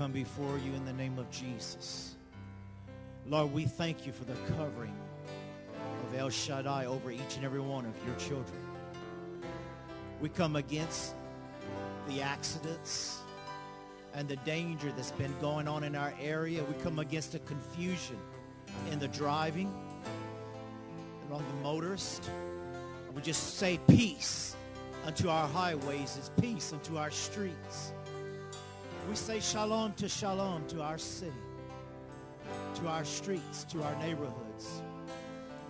come before you in the name of Jesus. Lord, we thank you for the covering of El Shaddai over each and every one of your children. We come against the accidents and the danger that's been going on in our area. We come against the confusion in the driving and on the motorist. And we just say peace unto our highways is peace unto our streets. We say shalom to shalom to our city, to our streets, to our neighborhoods.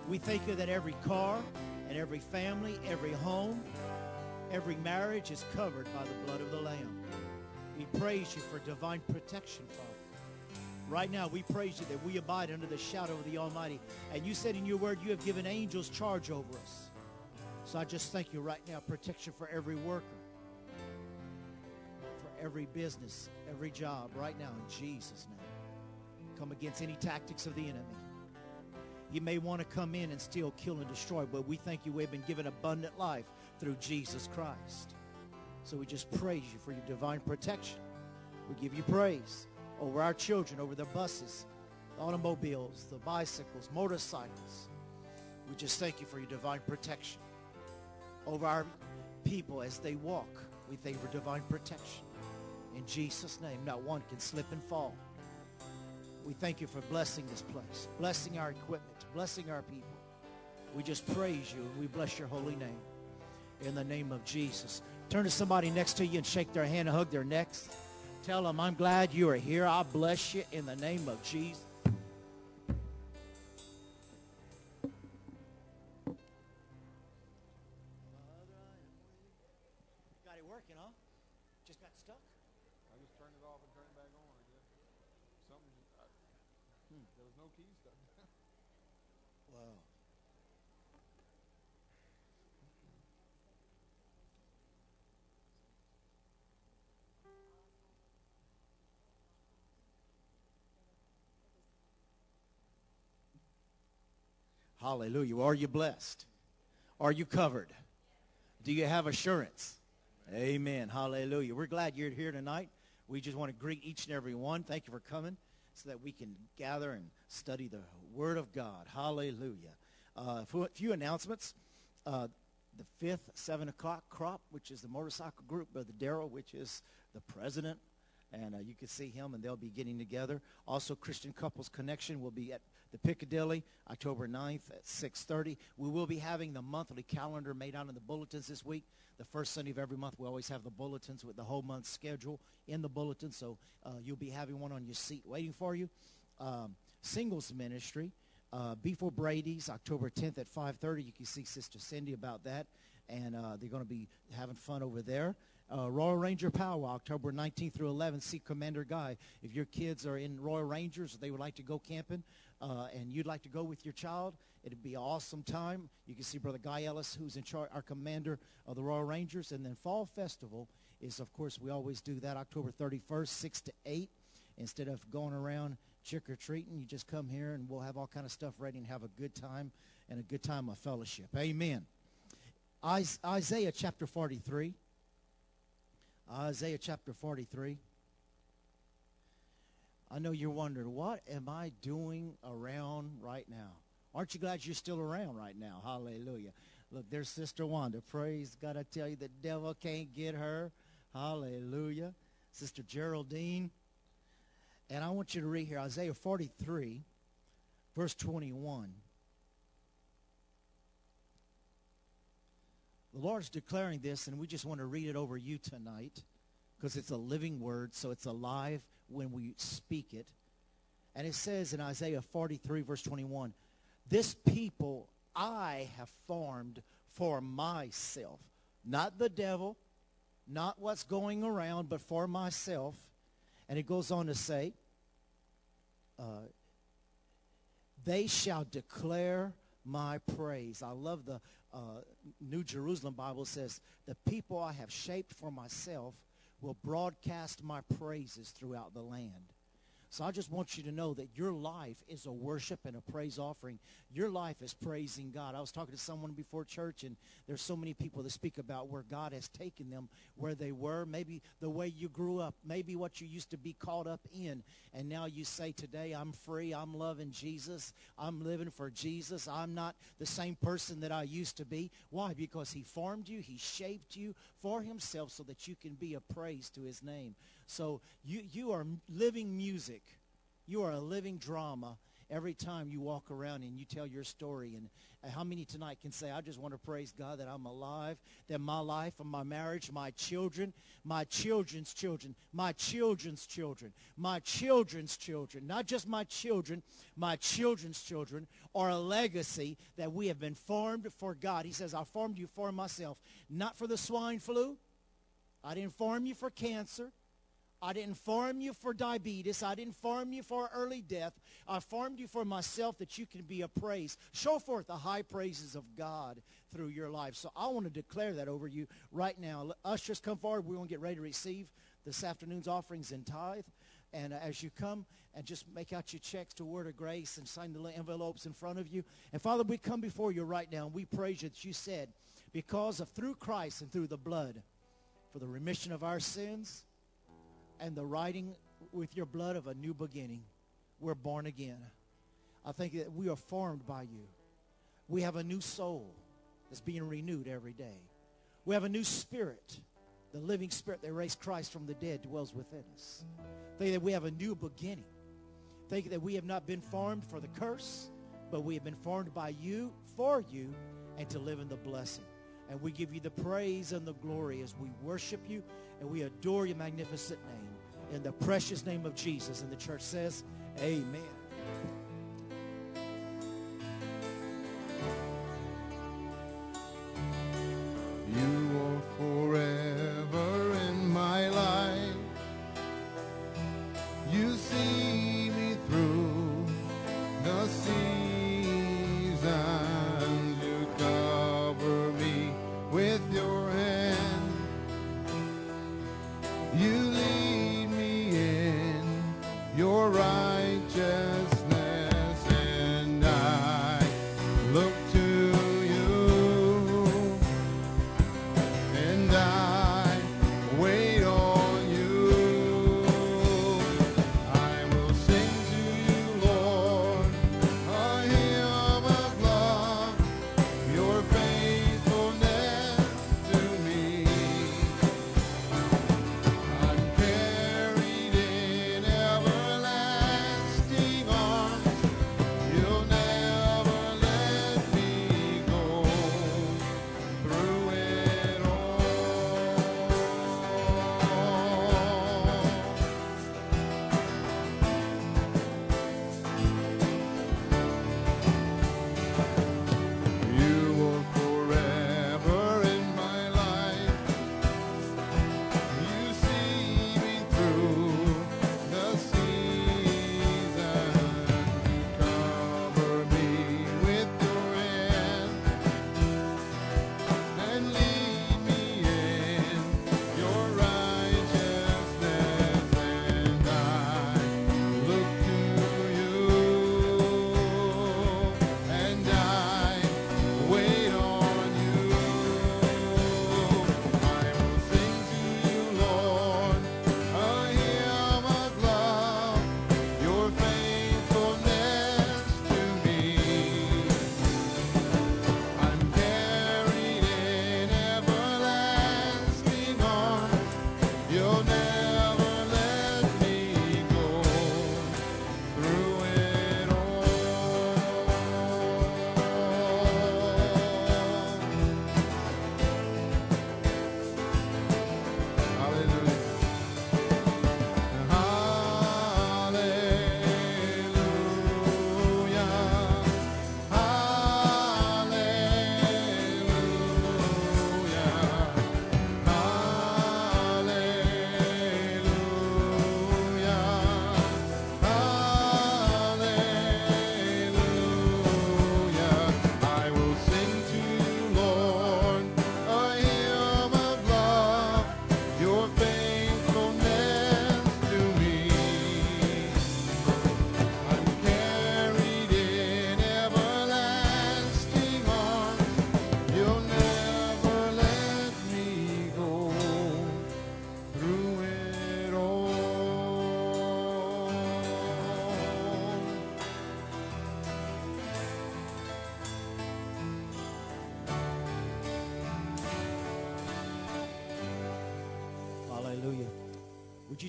We thank you that every car and every family, every home, every marriage is covered by the blood of the Lamb. We praise you for divine protection, Father. Right now, we praise you that we abide under the shadow of the Almighty. And you said in your word, you have given angels charge over us. So I just thank you right now, protection for every worker, every business, every job, right now, in Jesus' name. Come against any tactics of the enemy. You may want to come in and steal, kill, and destroy, but we thank you we've been given abundant life through Jesus Christ. So we just praise you for your divine protection. We give you praise over our children, over their buses, the automobiles, the bicycles, motorcycles. We just thank you for your divine protection over our people as they walk. We thank you for divine protection. In Jesus' name, not one can slip and fall. We thank you for blessing this place, blessing our equipment, blessing our people. We just praise you and we bless your holy name. In the name of Jesus. Turn to somebody next to you and shake their hand and hug their necks. Tell them, I'm glad you are here. I bless you in the name of Jesus. Got it working, huh? Just got stuck? I just turned it off and turned it back on again. Something just, I, no key stuck. Wow. Hallelujah. Are you blessed? Are you covered? Do you have assurance? Amen. Hallelujah. We're glad you're here tonight. We just want to greet each and every one. Thank you for coming so that we can gather and study the Word of God. Hallelujah. Uh, a few announcements. Uh, the fifth, 7 o'clock crop, which is the motorcycle group, Brother Darrell, which is the president. And uh, you can see him, and they'll be getting together. Also, Christian Couples Connection will be at the Piccadilly, October 9th at 6.30. We will be having the monthly calendar made out in the bulletins this week. The first Sunday of every month, we always have the bulletins with the whole month schedule in the bulletin. So uh, you'll be having one on your seat waiting for you. Um, singles ministry, uh, before Brady's, October 10th at 5.30. You can see Sister Cindy about that. And uh, they're going to be having fun over there. Uh, Royal Ranger Power, October 19th through 11th. See Commander Guy. If your kids are in Royal Rangers, they would like to go camping, uh, and you'd like to go with your child, it'd be an awesome time. You can see Brother Guy Ellis, who's in charge, our commander of the Royal Rangers. And then Fall Festival is, of course, we always do that October 31st, 6 to 8. Instead of going around trick-or-treating, you just come here and we'll have all kind of stuff ready and have a good time and a good time of fellowship. Amen. Isaiah chapter 43. Isaiah chapter 43. I know you're wondering, what am I doing around right now? Aren't you glad you're still around right now? Hallelujah. Look, there's Sister Wanda. Praise God. I tell you, the devil can't get her. Hallelujah. Sister Geraldine. And I want you to read here Isaiah 43, verse 21. The Lord's declaring this, and we just want to read it over you tonight because it's a living word, so it's alive when we speak it. And it says in Isaiah 43, verse 21, This people I have formed for myself. Not the devil, not what's going around, but for myself. And it goes on to say, uh, They shall declare my praise. I love the uh, New Jerusalem Bible says, The people I have shaped for myself will broadcast my praises throughout the land. So I just want you to know that your life is a worship and a praise offering. Your life is praising God. I was talking to someone before church, and there's so many people that speak about where God has taken them, where they were, maybe the way you grew up, maybe what you used to be caught up in. And now you say, today I'm free. I'm loving Jesus. I'm living for Jesus. I'm not the same person that I used to be. Why? Because he formed you. He shaped you for himself so that you can be a praise to his name. So you, you are living music. You are a living drama every time you walk around and you tell your story. And uh, how many tonight can say, I just want to praise God that I'm alive, that my life and my marriage, my children, my children's children, my children's children, my children's children, not just my children, my children's children are a legacy that we have been formed for God. He says, I formed you for myself, not for the swine flu. I didn't form you for cancer. I didn't form you for diabetes. I didn't form you for early death. I formed you for myself that you can be a praise. Show forth the high praises of God through your life. So I want to declare that over you right now. Ushers, come forward. We're going to get ready to receive this afternoon's offerings and tithe. And as you come and just make out your checks to Word of Grace and sign the envelopes in front of you. And Father, we come before you right now and we praise you that you said, because of through Christ and through the blood, for the remission of our sins, and the writing with your blood of a new beginning. We're born again. I think that we are formed by you. We have a new soul that's being renewed every day. We have a new spirit. The living spirit that raised Christ from the dead dwells within us. Think that we have a new beginning. Think that we have not been formed for the curse, but we have been formed by you, for you, and to live in the blessing. And we give you the praise and the glory as we worship you and we adore your magnificent name in the precious name of Jesus. And the church says, Amen.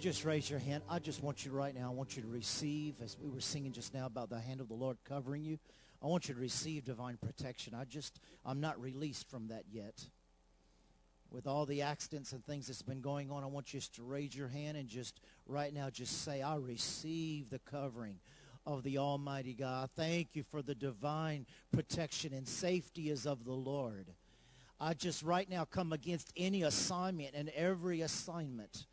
Just raise your hand, I just want you right now, I want you to receive, as we were singing just now about the hand of the Lord covering you, I want you to receive divine protection. I just, I'm not released from that yet. With all the accidents and things that's been going on, I want you just to raise your hand and just right now just say, I receive the covering of the Almighty God. Thank you for the divine protection and safety is of the Lord. I just right now come against any assignment and every assignment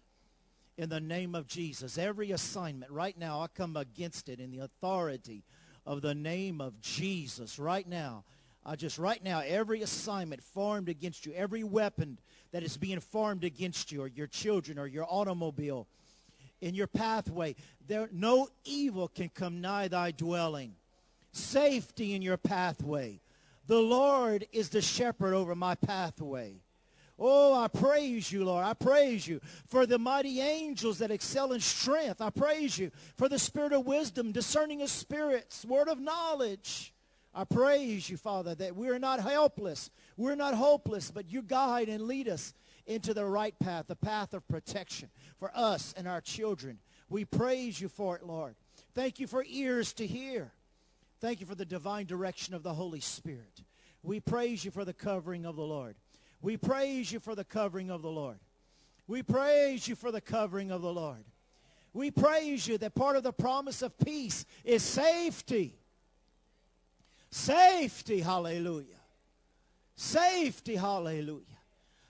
in the name of Jesus. Every assignment right now, I come against it in the authority of the name of Jesus. Right now, I just right now, every assignment formed against you, every weapon that is being formed against you or your children or your automobile in your pathway, there no evil can come nigh thy dwelling. Safety in your pathway the Lord is the shepherd over my pathway. Oh, I praise you, Lord. I praise you for the mighty angels that excel in strength. I praise you for the spirit of wisdom, discerning of spirits, word of knowledge. I praise you, Father, that we're not helpless. We're not hopeless, but you guide and lead us into the right path, the path of protection for us and our children. We praise you for it, Lord. Thank you for ears to hear. Thank you for the divine direction of the Holy Spirit. We praise you for the covering of the Lord. We praise you for the covering of the Lord. We praise you for the covering of the Lord. We praise you that part of the promise of peace is safety. Safety, hallelujah. Safety, hallelujah.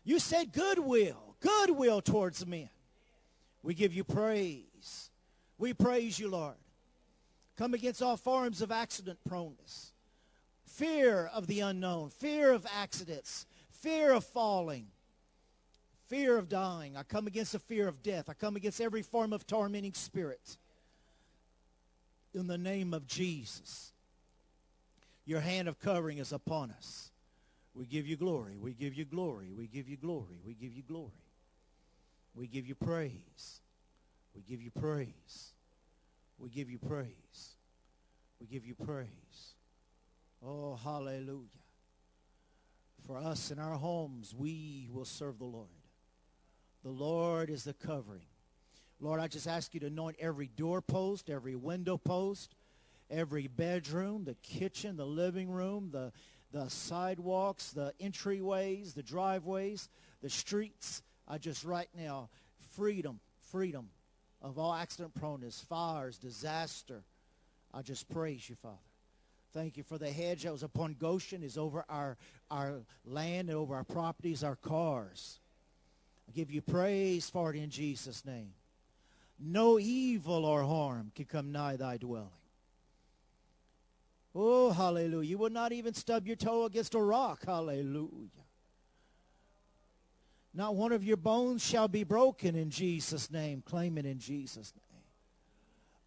You said goodwill, goodwill towards men. We give you praise. We praise you, Lord. Come against all forms of accident proneness, fear of the unknown, fear of accidents, fear of falling, fear of dying. I come against the fear of death. I come against every form of tormenting spirit. In the name of Jesus, your hand of covering is upon us. We give you glory. We give you glory. We give you glory. We give you glory. We give you praise. We give you praise. We give you praise. We give you praise. Oh, hallelujah. For us in our homes, we will serve the Lord. The Lord is the covering. Lord, I just ask you to anoint every doorpost, every window post, every bedroom, the kitchen, the living room, the, the sidewalks, the entryways, the driveways, the streets. I just right now, freedom, freedom of all accident proneness, fires, disaster. I just praise you, Father. Thank you for the hedge that was upon Goshen is over our, our land and over our properties, our cars. I give you praise for it in Jesus' name. No evil or harm can come nigh thy dwelling. Oh, hallelujah. You will not even stub your toe against a rock. Hallelujah. Not one of your bones shall be broken in Jesus' name. Claim it in Jesus' name.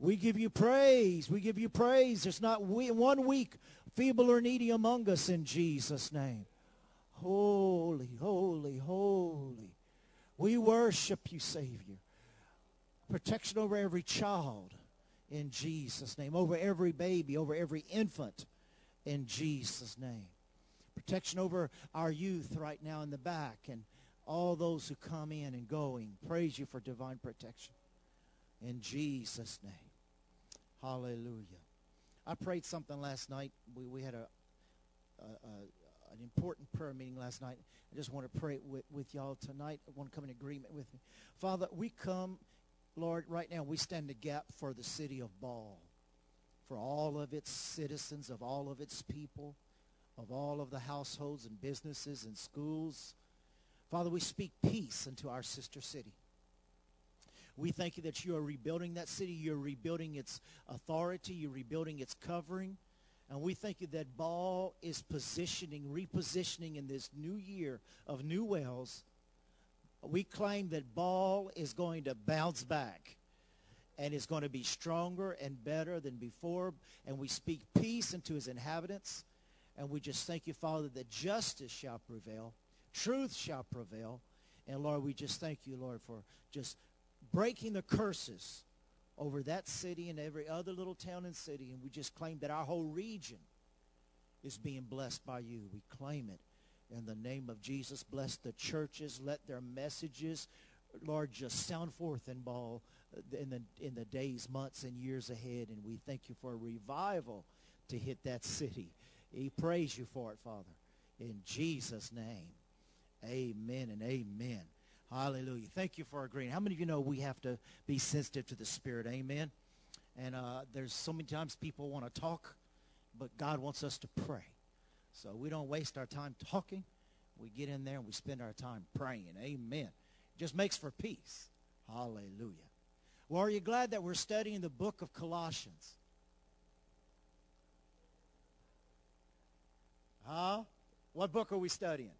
We give you praise. We give you praise. There's not one weak, feeble, or needy among us in Jesus' name. Holy, holy, holy. We worship you, Savior. Protection over every child in Jesus' name. Over every baby, over every infant in Jesus' name. Protection over our youth right now in the back and all those who come in and going. Praise you for divine protection. In Jesus' name. Hallelujah. I prayed something last night. We, we had a, a, a an important prayer meeting last night. I just want to pray with, with y'all tonight. I want to come in agreement with me. Father, we come, Lord, right now we stand the gap for the city of Ball, for all of its citizens, of all of its people, of all of the households and businesses and schools, Father, we speak peace into our sister city. We thank you that you are rebuilding that city. You're rebuilding its authority. You're rebuilding its covering. And we thank you that Ball is positioning, repositioning in this new year of new wells. We claim that Ball is going to bounce back and is going to be stronger and better than before. And we speak peace into his inhabitants. And we just thank you, Father, that justice shall prevail Truth shall prevail. And Lord, we just thank you, Lord, for just breaking the curses over that city and every other little town and city. And we just claim that our whole region is being blessed by you. We claim it in the name of Jesus. Bless the churches. Let their messages Lord, just sound forth in ball uh, in the in the days, months, and years ahead. And we thank you for a revival to hit that city. We praise you for it, Father. In Jesus' name, amen and amen. Hallelujah. Thank you for agreeing. How many of you know we have to be sensitive to the Spirit? Amen. And uh, there's so many times people want to talk, but God wants us to pray. So we don't waste our time talking. We get in there and we spend our time praying. Amen. Just makes for peace. Hallelujah. Well, are you glad that we're studying the book of Colossians? Huh? What book are we studying?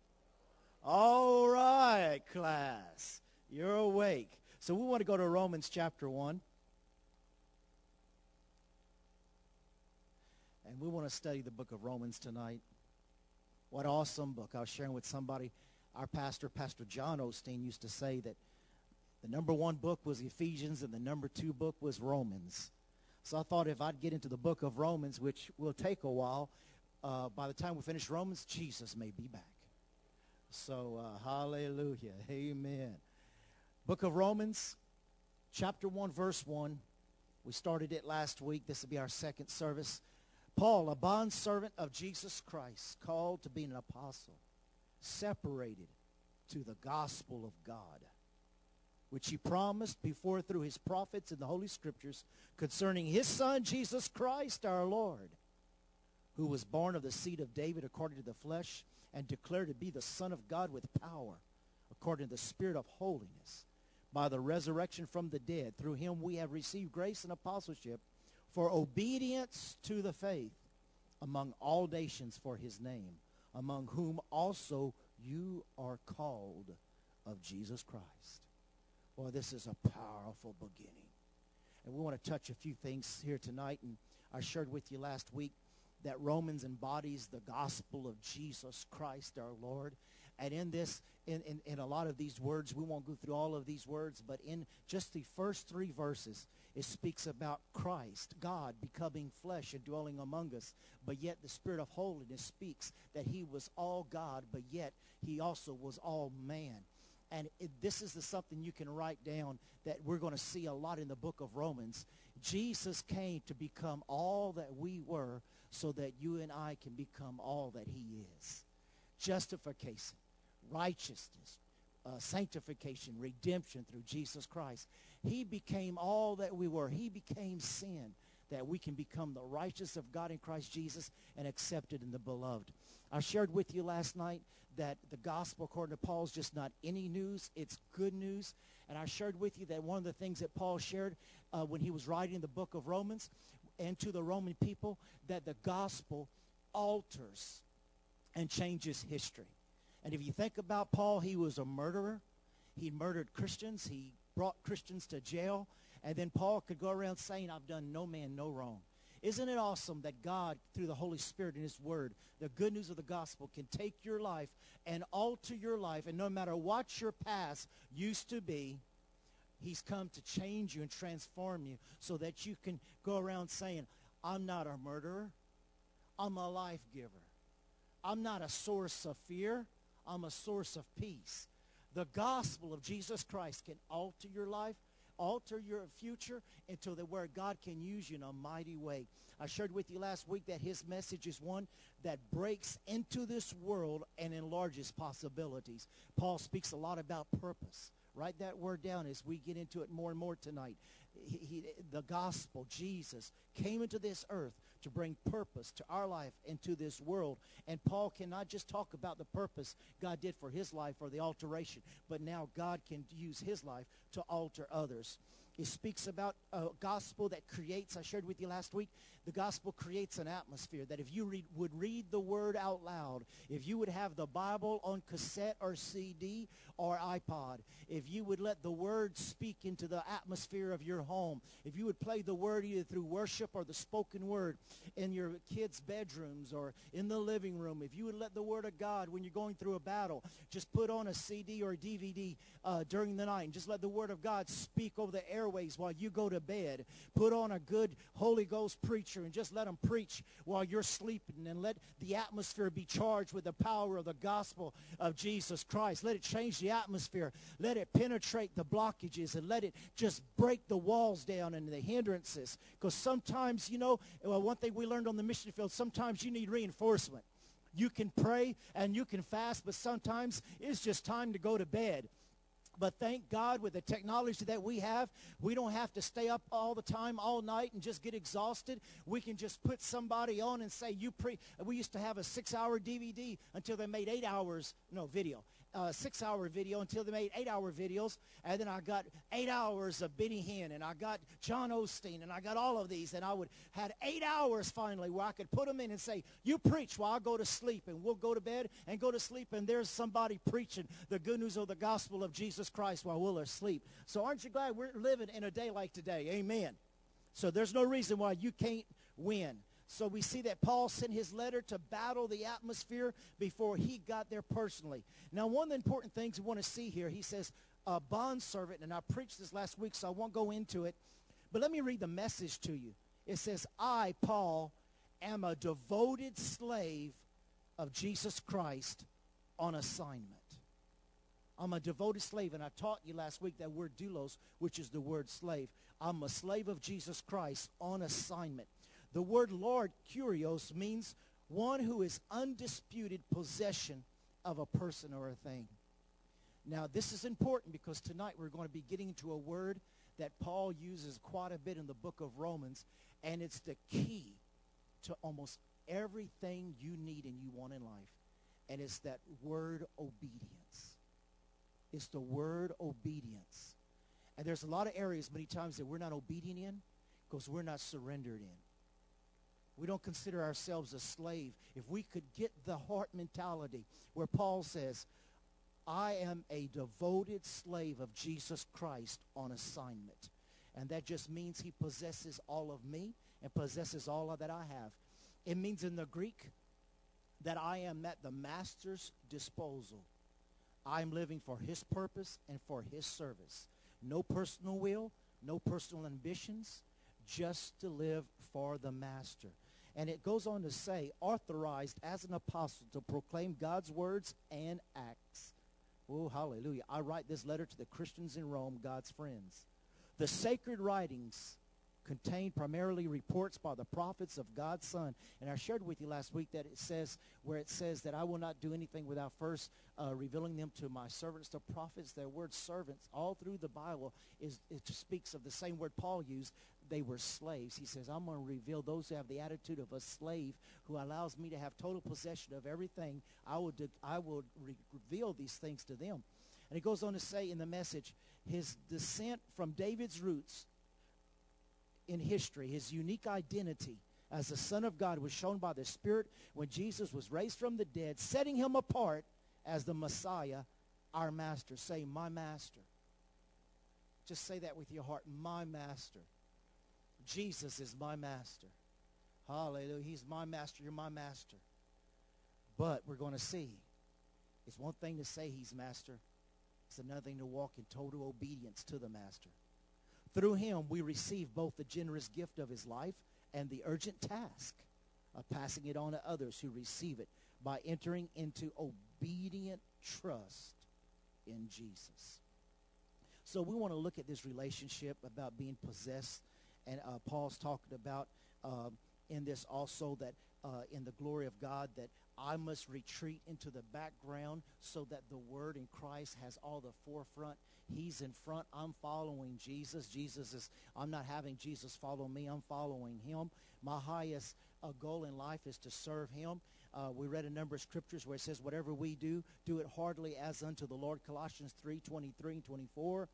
All right, class. You're awake. So we want to go to Romans chapter 1. And we want to study the book of Romans tonight. What awesome book. I was sharing with somebody, our pastor, Pastor John Osteen, used to say that the number one book was Ephesians and the number two book was Romans. So I thought if I'd get into the book of Romans, which will take a while, uh, by the time we finish Romans, Jesus may be back. So uh, hallelujah. Amen. Book of Romans, chapter 1, verse 1. We started it last week. This will be our second service. Paul, a bondservant of Jesus Christ, called to be an apostle, separated to the gospel of God, which he promised before through his prophets in the Holy Scriptures concerning his Son, Jesus Christ, our Lord, who was born of the seed of David according to the flesh and declared to be the Son of God with power, according to the Spirit of holiness, by the resurrection from the dead. Through him we have received grace and apostleship for obedience to the faith among all nations for his name, among whom also you are called of Jesus Christ. Boy, this is a powerful beginning. And we want to touch a few things here tonight. And I shared with you last week that Romans embodies the gospel of Jesus Christ our Lord. And in this, in, in, in, a lot of these words, we won't go through all of these words, but in just the first three verses, it speaks about Christ, God becoming flesh and dwelling among us. But yet the Spirit of holiness speaks that he was all God, but yet he also was all man. And it, this is the something you can write down that we're going to see a lot in the book of Romans. Jesus came to become all that we were so that you and I can become all that he is. Justification, righteousness, uh, sanctification, redemption through Jesus Christ. He became all that we were. He became sin that we can become the righteous of God in Christ Jesus and accepted in the beloved. I shared with you last night that the gospel according to Paul is just not any news, it's good news. And I shared with you that one of the things that Paul shared uh, when he was writing the book of Romans and to the Roman people that the gospel alters and changes history. And if you think about Paul, he was a murderer. He murdered Christians. He brought Christians to jail. And then Paul could go around saying, I've done no man no wrong. Isn't it awesome that God, through the Holy Spirit and his word, the good news of the gospel, can take your life and alter your life. And no matter what your past used to be, he's come to change you and transform you so that you can go around saying, I'm not a murderer. I'm a life giver. I'm not a source of fear. I'm a source of peace. The gospel of Jesus Christ can alter your life, alter your future until the where God can use you in a mighty way. I shared with you last week that his message is one that breaks into this world and enlarges possibilities. Paul speaks a lot about purpose. Write that word down as we get into it more and more tonight. He, he, the gospel, Jesus, came into this earth to bring purpose to our life and to this world. And Paul cannot just talk about the purpose God did for his life or the alteration, but now God can use his life to alter others. It speaks about a gospel that creates, I shared with you last week, the gospel creates an atmosphere that if you read, would read the word out loud, if you would have the Bible on cassette or CD or iPod, if you would let the word speak into the atmosphere of your home, if you would play the word either through worship or the spoken word in your kids' bedrooms or in the living room, if you would let the word of God when you're going through a battle, just put on a CD or a DVD uh, during the night and just let the word of God speak over the air airways while you go to bed. Put on a good Holy Ghost preacher and just let them preach while you're sleeping and let the atmosphere be charged with the power of the gospel of Jesus Christ. Let it change the atmosphere. Let it penetrate the blockages and let it just break the walls down and the hindrances. Because sometimes, you know, one thing we learned on the mission field, sometimes you need reinforcement. You can pray and you can fast, but sometimes it's just time to go to bed. But thank God with the technology that we have, we don't have to stay up all the time, all night, and just get exhausted. We can just put somebody on and say, you pre. We used to have a six-hour DVD until they made eight hours, no, video uh, six hour video until they made eight hour videos. And then I got eight hours of Benny Hinn and I got John Osteen and I got all of these. And I would had eight hours finally where I could put them in and say, you preach while I go to sleep. And we'll go to bed and go to sleep. And there's somebody preaching the good news of the gospel of Jesus Christ while we're asleep. So aren't you glad we're living in a day like today? Amen. So there's no reason why you can't win. So we see that Paul sent his letter to battle the atmosphere before he got there personally. Now, one of the important things we want to see here, he says, a bondservant, and I preached this last week, so I won't go into it. But let me read the message to you. It says, I, Paul, am a devoted slave of Jesus Christ on assignment. I'm a devoted slave, and I taught you last week that word doulos, which is the word slave. I'm a slave of Jesus Christ on assignment. The word Lord, kurios, means one who is undisputed possession of a person or a thing. Now, this is important because tonight we're going to be getting into a word that Paul uses quite a bit in the book of Romans, and it's the key to almost everything you need and you want in life. And it's that word obedience. It's the word obedience. And there's a lot of areas many times that we're not obedient in because we're not surrendered in. We don't consider ourselves a slave. If we could get the heart mentality where Paul says, I am a devoted slave of Jesus Christ on assignment. And that just means he possesses all of me and possesses all of that I have. It means in the Greek that I am at the master's disposal. I'm living for his purpose and for his service. No personal will, no personal ambitions, just to live for the master. And it goes on to say, authorized as an apostle to proclaim God's words and acts. Oh, hallelujah. I write this letter to the Christians in Rome, God's friends. The sacred writings contain primarily reports by the prophets of God's Son. And I shared with you last week that it says, where it says that I will not do anything without first uh, revealing them to my servants, the prophets. Their word servants all through the Bible is it speaks of the same word Paul used. They were slaves. He says, I'm going to reveal those who have the attitude of a slave who allows me to have total possession of everything. I will, de- I will re- reveal these things to them. And he goes on to say in the message, his descent from David's roots in history, his unique identity as the Son of God was shown by the Spirit when Jesus was raised from the dead, setting him apart as the Messiah, our Master. Say, my Master. Just say that with your heart, my Master. Jesus is my Master. Hallelujah. He's my Master. You're my Master. But we're going to see. It's one thing to say he's Master. It's another thing to walk in total obedience to the Master. Through him, we receive both the generous gift of his life and the urgent task of passing it on to others who receive it by entering into obedient trust in Jesus. So we want to look at this relationship about being possessed. And uh, Paul's talking about uh, in this also that uh, in the glory of God that I must retreat into the background so that the word in Christ has all the forefront He's in front. I'm following Jesus. Jesus is, I'm not having Jesus follow me. I'm following him. My highest uh, goal in life is to serve him. Uh, we read a number of scriptures where it says, whatever we do, do it heartily as unto the Lord. Colossians 3, 23 and 24.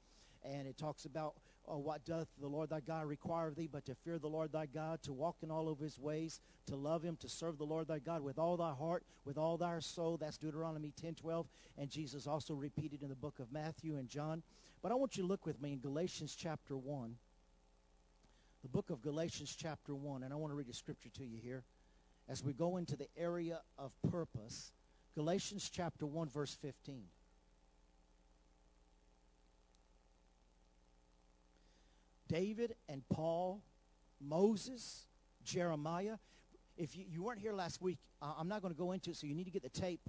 And it talks about uh, what doth the Lord thy God require of thee, but to fear the Lord thy God, to walk in all of his ways, to love him, to serve the Lord thy God with all thy heart, with all thy soul. That's Deuteronomy 10, 12. And Jesus also repeated in the book of Matthew and John. But I want you to look with me in Galatians chapter 1. The book of Galatians chapter 1. And I want to read a scripture to you here. As we go into the area of purpose, Galatians chapter 1, verse 15. David and Paul, Moses, Jeremiah. If you, you weren't here last week, I'm not going to go into it, so you need to get the tape.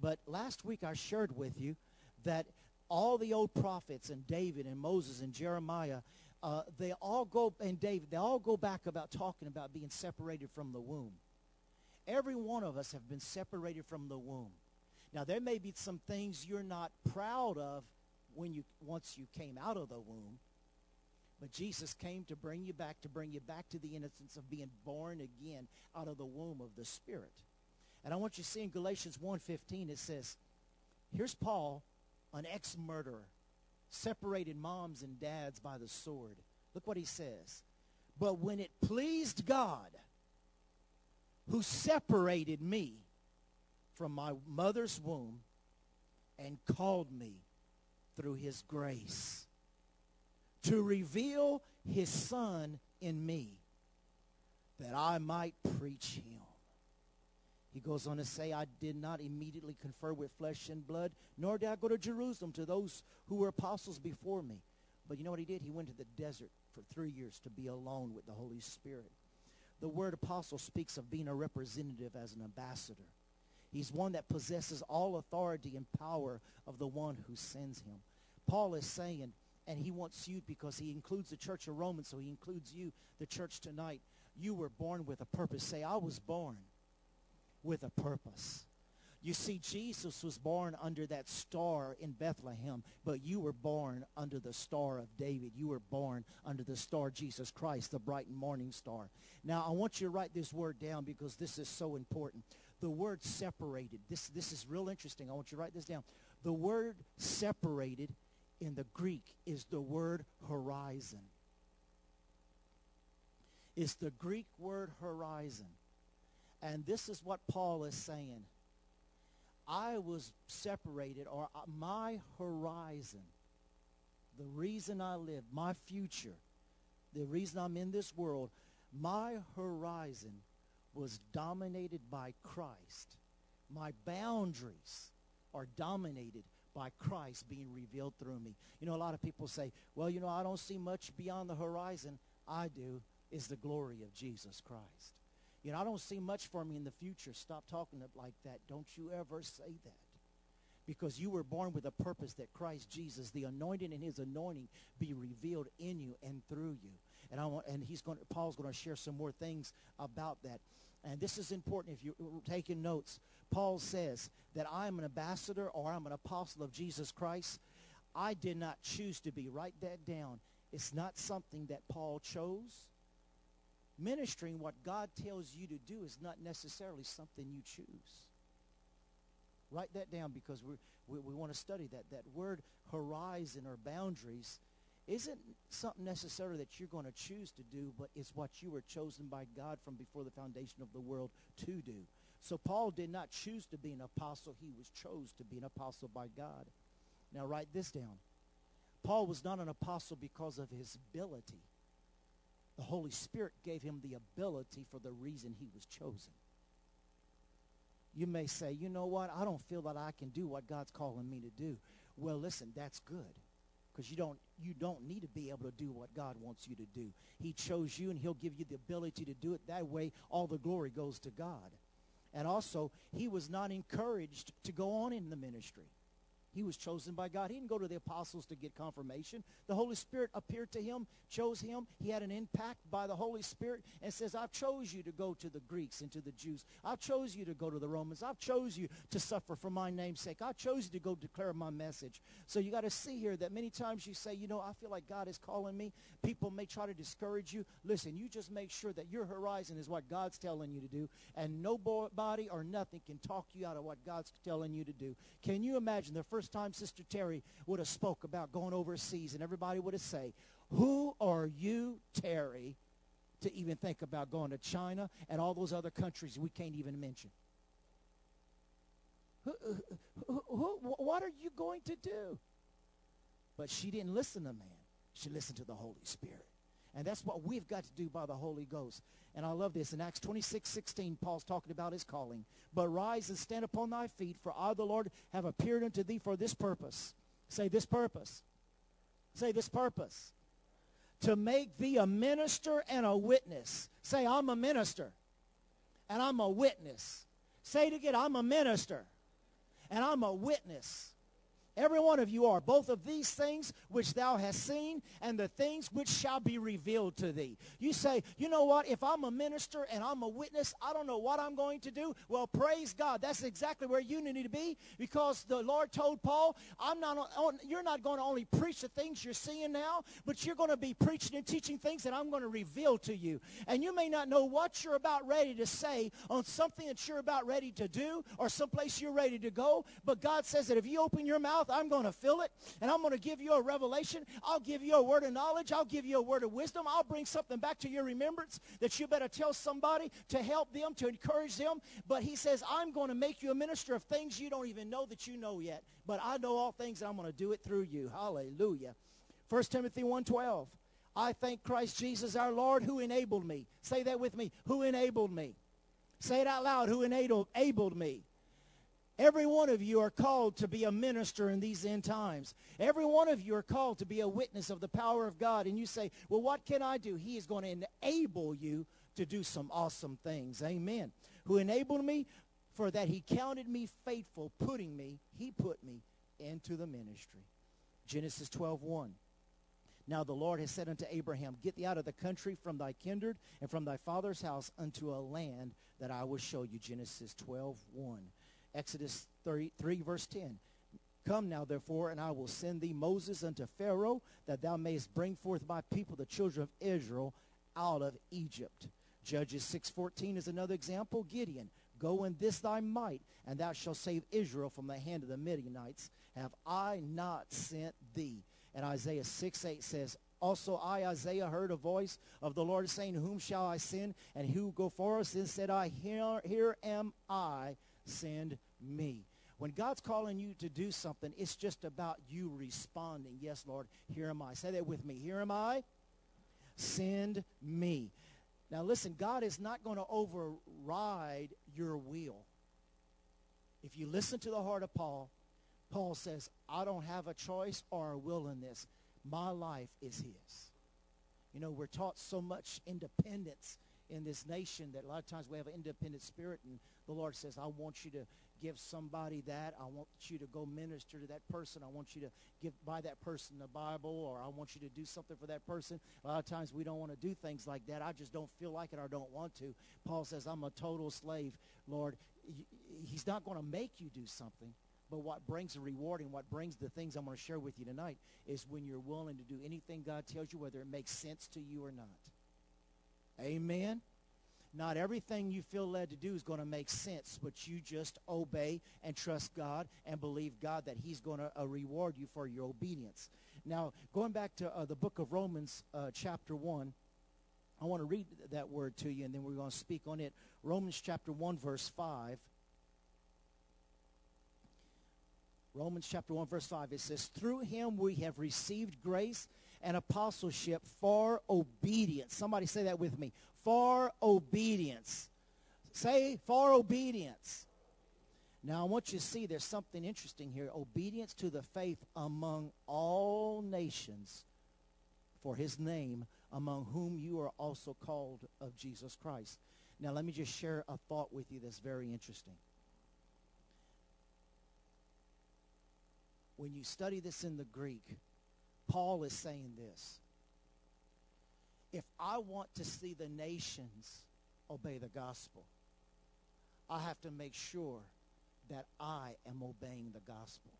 But last week I shared with you that all the old prophets and David and Moses and Jeremiah, uh, they all go, and David, they all go back about talking about being separated from the womb. Every one of us have been separated from the womb. Now, there may be some things you're not proud of when you, once you came out of the womb, but Jesus came to bring you back, to bring you back to the innocence of being born again out of the womb of the Spirit. And I want you to see in Galatians 1.15, it says, here's Paul, an ex-murderer, separated moms and dads by the sword. Look what he says. But when it pleased God, who separated me from my mother's womb and called me through his grace to reveal his son in me that I might preach him. He goes on to say, I did not immediately confer with flesh and blood, nor did I go to Jerusalem to those who were apostles before me. But you know what he did? He went to the desert for three years to be alone with the Holy Spirit. The word apostle speaks of being a representative as an ambassador. He's one that possesses all authority and power of the one who sends him. Paul is saying, and he wants you because he includes the church of Romans, so he includes you, the church tonight. You were born with a purpose. Say, I was born with a purpose. You see, Jesus was born under that star in Bethlehem, but you were born under the star of David. You were born under the star Jesus Christ, the bright morning star. Now, I want you to write this word down because this is so important. The word separated. This, this is real interesting. I want you to write this down. The word separated in the Greek is the word horizon. It's the Greek word horizon. And this is what Paul is saying. I was separated, or uh, my horizon, the reason I live, my future, the reason I'm in this world, my horizon was dominated by Christ. My boundaries are dominated by Christ being revealed through me. You know, a lot of people say, well, you know, I don't see much beyond the horizon. I do, is the glory of Jesus Christ. You know, I don't see much for me in the future. Stop talking like that. Don't you ever say that. Because you were born with a purpose that Christ Jesus, the anointing and his anointing, be revealed in you and through you. And I want, and he's going. Paul's going to share some more things about that. And this is important if you're uh, taking notes. Paul says that I'm an ambassador or I'm an apostle of Jesus Christ. I did not choose to be. Write that down. It's not something that Paul chose. Ministering what God tells you to do is not necessarily something you choose. Write that down because we we, we want to study that. That word horizon or boundaries isn't something necessarily that you're going to choose to do, but it's what you were chosen by God from before the foundation of the world to do. So Paul did not choose to be an apostle. He was chose to be an apostle by God. Now write this down. Paul was not an apostle because of his ability. The Holy Spirit gave him the ability for the reason he was chosen. You may say, you know what? I don't feel that I can do what God's calling me to do. Well, listen, that's good because you don't you don't need to be able to do what God wants you to do. He chose you and he'll give you the ability to do it. That way all the glory goes to God. And also, he was not encouraged to go on in the ministry. He was chosen by God. He didn't go to the apostles to get confirmation. The Holy Spirit appeared to him, chose him. He had an impact by the Holy Spirit and says, I've chose you to go to the Greeks and to the Jews. I've chose you to go to the Romans. I've chose you to suffer for my name's sake. I chose you to go declare my message. So you got to see here that many times you say, you know, I feel like God is calling me. People may try to discourage you. Listen, you just make sure that your horizon is what God's telling you to do, and nobody or nothing can talk you out of what God's telling you to do. Can you imagine the first first time Sister Terry would have spoke about going overseas and everybody would have say, who are you, Terry, to even think about going to China and all those other countries we can't even mention? Who, who, who, what are you going to do? But she didn't listen to man. She listened to the Holy Spirit. And that's what we've got to do by the Holy Ghost. And I love this. In Acts 26, 16, Paul's talking about his calling. But rise and stand upon thy feet, for I, the Lord, have appeared unto thee for this purpose. Say this purpose. Say this purpose. to make thee a minister and a witness. Say, I'm a minister and I'm a witness. Say it again, I'm a minister and I'm a witness. Every one of you are, both of these things which thou hast seen and the things which shall be revealed to thee. You say, you know what, if I'm a minister and I'm a witness, I don't know what I'm going to do. Well, praise God. That's exactly where you need to be because the Lord told Paul, I'm not, on, you're not going to only preach the things you're seeing now, but you're going to be preaching and teaching things that I'm going to reveal to you. And you may not know what you're about ready to say on something that you're about ready to do or someplace you're ready to go, but God says that if you open your mouth, mouth. I'm going to fill it, and I'm going to give you a revelation. I'll give you a word of knowledge. I'll give you a word of wisdom. I'll bring something back to your remembrance that you better tell somebody to help them, to encourage them. But he says, I'm going to make you a minister of things you don't even know that you know yet. But I know all things, and I'm going to do it through you. Hallelujah. 1 Timothy 1.12. I thank Christ Jesus our Lord who enabled me. Say that with me. Who enabled me? Say it out loud. Who enabled me Every one of you are called to be a minister in these end times. Every one of you are called to be a witness of the power of God. And you say, well, what can I do? He is going to enable you to do some awesome things. Amen. Who enabled me for that he counted me faithful, putting me, he put me into the ministry. Genesis 12, 1. Now the Lord has said unto Abraham, Get thee out of the country from thy kindred and from thy father's house unto a land that I will show you. Genesis 12, 1. Exodus 33, verse 10. Come now, therefore, and I will send thee Moses unto Pharaoh, that thou mayest bring forth my people, the children of Israel, out of Egypt. Judges 6.14 is another example. Gideon, go in this thy might, and thou shalt save Israel from the hand of the Midianites. Have I not sent thee? And Isaiah 6, 8 says, also I, Isaiah, heard a voice of the Lord saying, Whom shall I send? And who go for us? Then said I, Here, here am I, send me. When God's calling you to do something, it's just about you responding. Yes, Lord, here am I. Say that with me. Here am I. Send me. Now listen, God is not going to override your will. If you listen to the heart of Paul, Paul says, I don't have a choice or a will in this. My life is his. You know, we're taught so much independence in this nation that a lot of times we have an independent spirit and the Lord says, I want you to give somebody that. I want you to go minister to that person. I want you to give buy that person the Bible or I want you to do something for that person. A lot of times we don't want to do things like that. I just don't feel like it or don't want to. Paul says, I'm a total slave, Lord. He's not going to make you do something. But what brings the reward and what brings the things I'm going to share with you tonight is when you're willing to do anything God tells you, whether it makes sense to you or not. Amen. Not everything you feel led to do is going to make sense, but you just obey and trust God and believe God that he's going to uh, reward you for your obedience. Now, going back to uh, the book of Romans, uh, chapter 1, I want to read that word to you, and then we're going to speak on it. Romans chapter 1, verse 5. Romans chapter 1, verse 5, it says, Through him we have received grace and apostleship for obedience. Somebody say that with me. For obedience. Say for obedience. Now I want you to see there's something interesting here. Obedience to the faith among all nations for his name, among whom you are also called of Jesus Christ. Now let me just share a thought with you that's very interesting. When you study this in the Greek, Paul is saying this. If I want to see the nations obey the gospel, I have to make sure that I am obeying the gospel.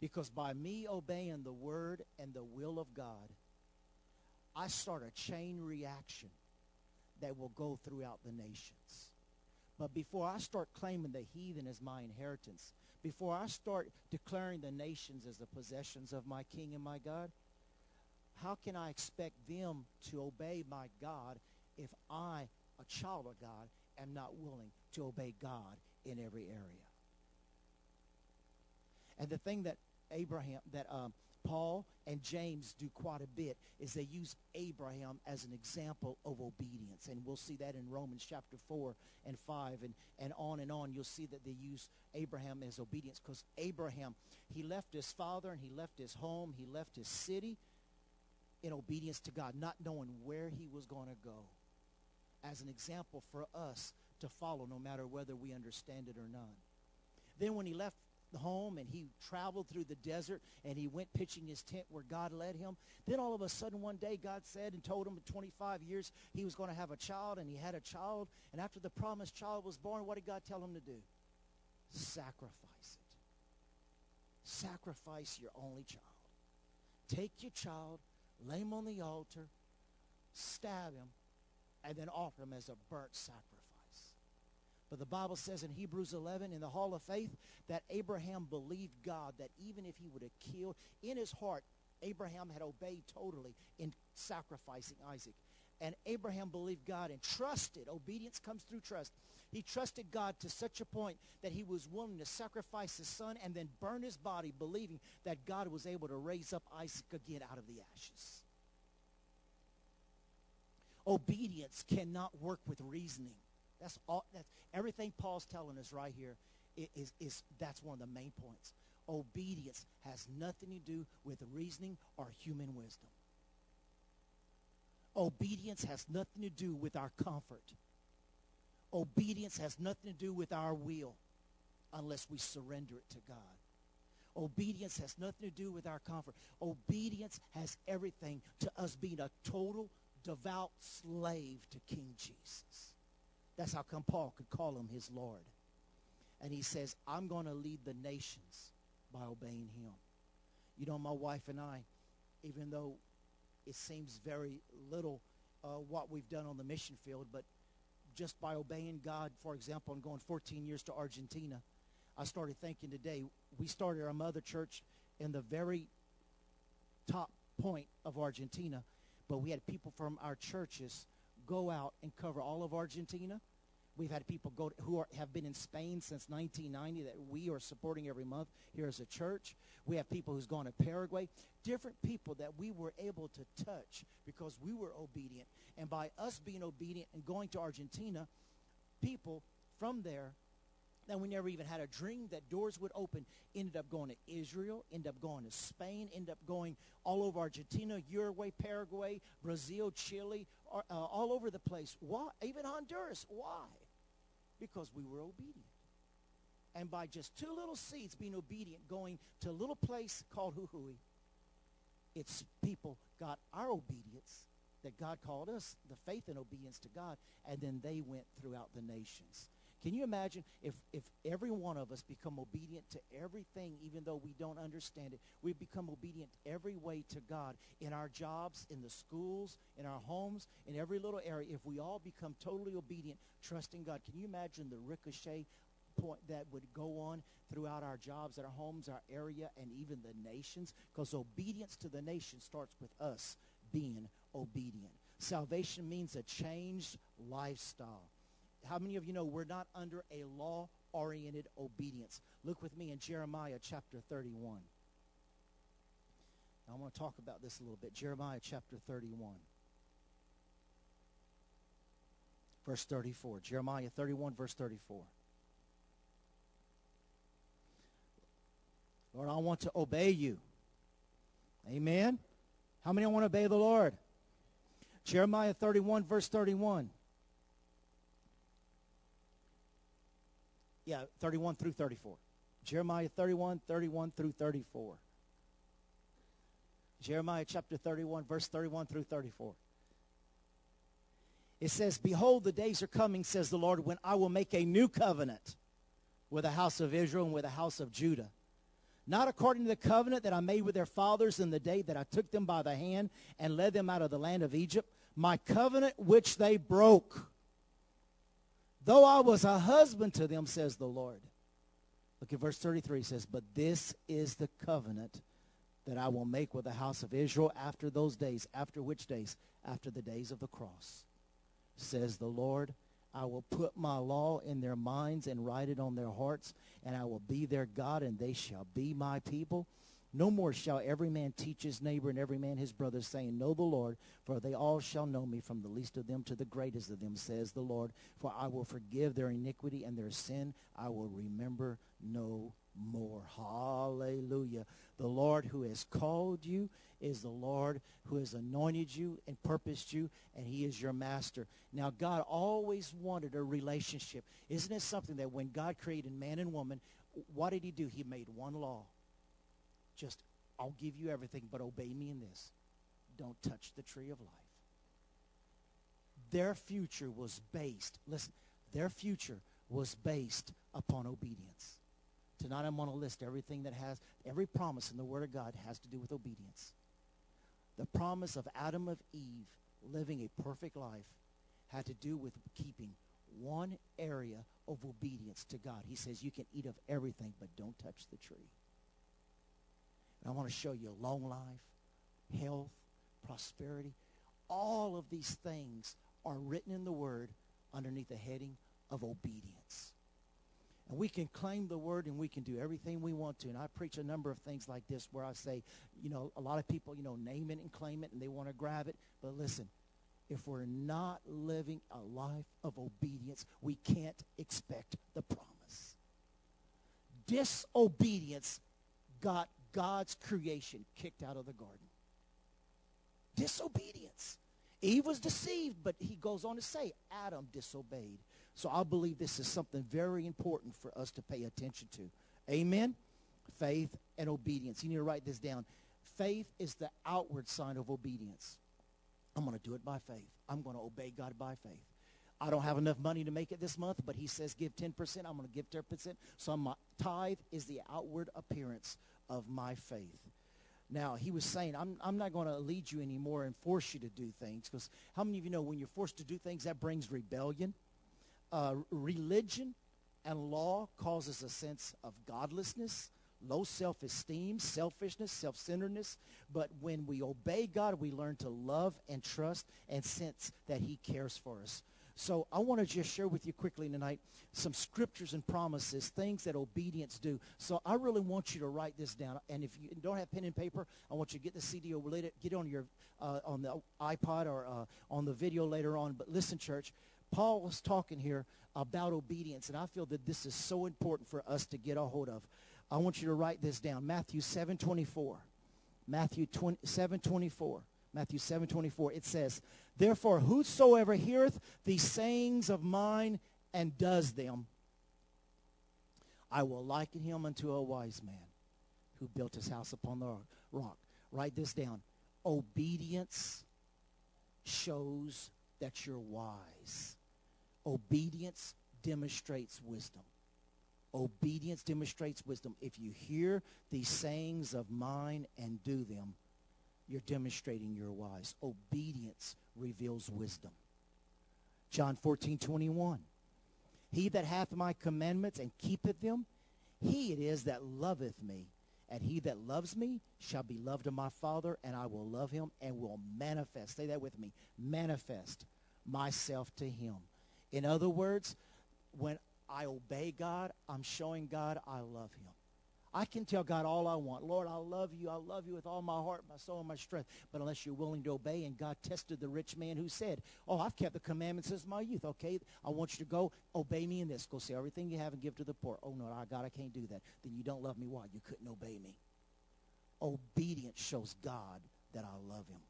Because by me obeying the word and the will of God, I start a chain reaction that will go throughout the nations. But before I start claiming the heathen as my inheritance, before I start declaring the nations as the possessions of my king and my God, how can I expect them to obey my God if I, a child of God, am not willing to obey God in every area? And the thing that Abraham, that um, Paul and James do quite a bit is they use Abraham as an example of obedience. And we'll see that in Romans chapter 4 and 5 and, and on and on. You'll see that they use Abraham as obedience because Abraham, he left his father and he left his home, he left his city, in obedience to God, not knowing where he was going to go, as an example for us to follow, no matter whether we understand it or not. Then when he left the home and he traveled through the desert and he went pitching his tent where God led him. Then all of a sudden one day God said and told him in 25 years he was going to have a child and he had a child. And after the promised child was born, what did God tell him to do? Sacrifice it. Sacrifice your only child. Take your child, lay him on the altar, stab him, and then offer him as a burnt sacrifice. But the Bible says in Hebrews 11 in the hall of faith that Abraham believed God that even if he would have killed, in his heart, Abraham had obeyed totally in sacrificing Isaac. And Abraham believed God and trusted. Obedience comes through trust. He trusted God to such a point that he was willing to sacrifice his son and then burn his body, believing that God was able to raise up Isaac again out of the ashes. Obedience cannot work with reasoning. That's all. That's everything Paul's telling us right here. Is, is that's one of the main points. Obedience has nothing to do with reasoning or human wisdom. Obedience has nothing to do with our comfort. Obedience has nothing to do with our will unless we surrender it to God. Obedience has nothing to do with our comfort. Obedience has everything to us being a total, devout slave to King Jesus. That's how come Paul could call him his Lord. And he says, I'm going to lead the nations by obeying him. You know, my wife and I, even though it seems very little uh, what we've done on the mission field, but just by obeying God, for example, and going 14 years to Argentina, I started thinking today, we started our mother church in the very top point of Argentina, but we had people from our churches go out and cover all of Argentina. We've had people go to, who are, have been in Spain since 1990 that we are supporting every month here as a church. We have people who's gone to Paraguay. Different people that we were able to touch because we were obedient. And by us being obedient and going to Argentina, people from there that we never even had a dream that doors would open ended up going to Israel, ended up going to Spain, ended up going all over Argentina, Uruguay, Paraguay, Brazil, Chile, uh, all over the place. Why? Even Honduras. Why? Because we were obedient. And by just two little seeds being obedient, going to a little place called Jujuy, it's people got our obedience that God called us, the faith and obedience to God, and then they went throughout the nations. Can you imagine if, if every one of us become obedient to everything, even though we don't understand it? We become obedient every way to God in our jobs, in the schools, in our homes, in every little area. If we all become totally obedient, trusting God, can you imagine the ricochet point that would go on throughout our jobs, our homes, our area, and even the nations? Because obedience to the nation starts with us being obedient. Salvation means a changed lifestyle. How many of you know we're not under a law-oriented obedience? Look with me in Jeremiah chapter 31. Now, I want to talk about this a little bit. Jeremiah chapter 31. Verse 34. Jeremiah 31, verse 34. Lord, I want to obey you. Amen. How many want to obey the Lord? Jeremiah 31, verse 31. Yeah, 31 through 34. Jeremiah 31, 31 through 34. Jeremiah chapter 31, verse 31 through 34. It says, Behold, the days are coming, says the Lord, when I will make a new covenant with the house of Israel and with the house of Judah. Not according to the covenant that I made with their fathers in the day that I took them by the hand and led them out of the land of Egypt, my covenant which they broke Though I was a husband to them, says the Lord. Look at verse 33. It says, But this is the covenant that I will make with the house of Israel after those days. After which days? After the days of the cross. Says the Lord, I will put my law in their minds and write it on their hearts, and I will be their God, and they shall be my people. No more shall every man teach his neighbor and every man his brother, saying, Know the Lord, for they all shall know me, from the least of them to the greatest of them, says the Lord. For I will forgive their iniquity and their sin I will remember no more. Hallelujah. The Lord who has called you is the Lord who has anointed you and purposed you, and he is your master. Now, God always wanted a relationship. Isn't it something that when God created man and woman, what did he do? He made one law. Just, I'll give you everything, but obey me in this. Don't touch the tree of life. Their future was based, listen, their future was based upon obedience. Tonight I'm going to list everything that has, every promise in the Word of God has to do with obedience. The promise of Adam of Eve living a perfect life had to do with keeping one area of obedience to God. He says you can eat of everything, but don't touch the tree. And I want to show you a long life, health, prosperity. All of these things are written in the Word underneath the heading of obedience. And we can claim the word and we can do everything we want to. And I preach a number of things like this where I say, you know, a lot of people, you know, name it and claim it and they want to grab it. But listen, if we're not living a life of obedience, we can't expect the promise. Disobedience got God's creation kicked out of the garden. Disobedience. Eve was deceived, but he goes on to say Adam disobeyed. So I believe this is something very important for us to pay attention to. Amen? Faith and obedience. You need to write this down. Faith is the outward sign of obedience. I'm going to do it by faith. I'm going to obey God by faith. I don't have enough money to make it this month, but he says give 10%. I'm going to give 10%. So my tithe is the outward appearance of my faith. Now, he was saying, I'm, I'm not going to lead you anymore and force you to do things. Because how many of you know when you're forced to do things, that brings rebellion? uh, religion and law causes a sense of godlessness, low self-esteem, selfishness, self-centeredness. But when we obey God, we learn to love and trust and sense that he cares for us. So I want to just share with you quickly tonight some scriptures and promises, things that obedience do. So I really want you to write this down. And if you don't have pen and paper, I want you to get the CD or get it on your uh, on the iPod or uh, on the video later on. But listen, church, Paul was talking here about obedience, and I feel that this is so important for us to get a hold of. I want you to write this down. Matthew 7.24. Matthew 20, 7.24. Matthew 7.24. It says, Therefore, whosoever heareth these sayings of mine and does them, I will liken him unto a wise man who built his house upon the rock. Write this down. Obedience shows that you're wise. Obedience demonstrates wisdom. Obedience demonstrates wisdom. If you hear these sayings of mine and do them, you're demonstrating you're wise. Obedience reveals wisdom. John 14, 21. He that hath my commandments and keepeth them, he it is that loveth me. And he that loves me shall be loved of my Father, and I will love him and will manifest. Say that with me. Manifest myself to him. In other words, when I obey God, I'm showing God I love him. I can tell God all I want. Lord, I love you. I love you with all my heart, my soul, and my strength. But unless you're willing to obey, and God tested the rich man who said, oh, I've kept the commandments since my youth. Okay, I want you to go obey me in this. Go sell everything you have and give to the poor. Oh, no, God, I can't do that. Then you don't love me. Why? You couldn't obey me. Obedience shows God that I love him.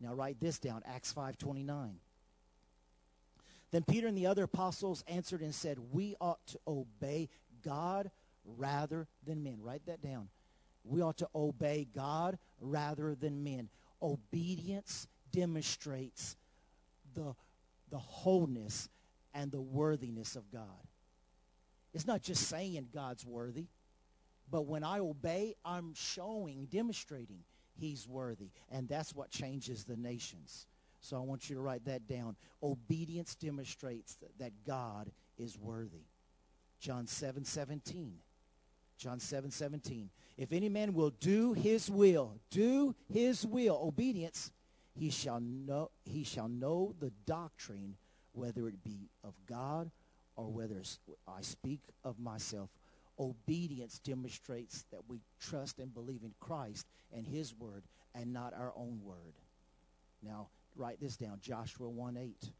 Now write this down, Acts 5.29. Then Peter and the other apostles answered and said, we ought to obey God rather than men. Write that down. We ought to obey God rather than men. Obedience demonstrates the, the wholeness and the worthiness of God. It's not just saying God's worthy, but when I obey, I'm showing, demonstrating he's worthy. And that's what changes the nations. So I want you to write that down. Obedience demonstrates that God is worthy. John 7, 17. John 7, 17. If any man will do his will, do his will, obedience, he shall know, he shall know the doctrine, whether it be of God or whether I speak of myself. Obedience demonstrates that we trust and believe in Christ and his word and not our own word. Now, Write this down, Joshua 1 8.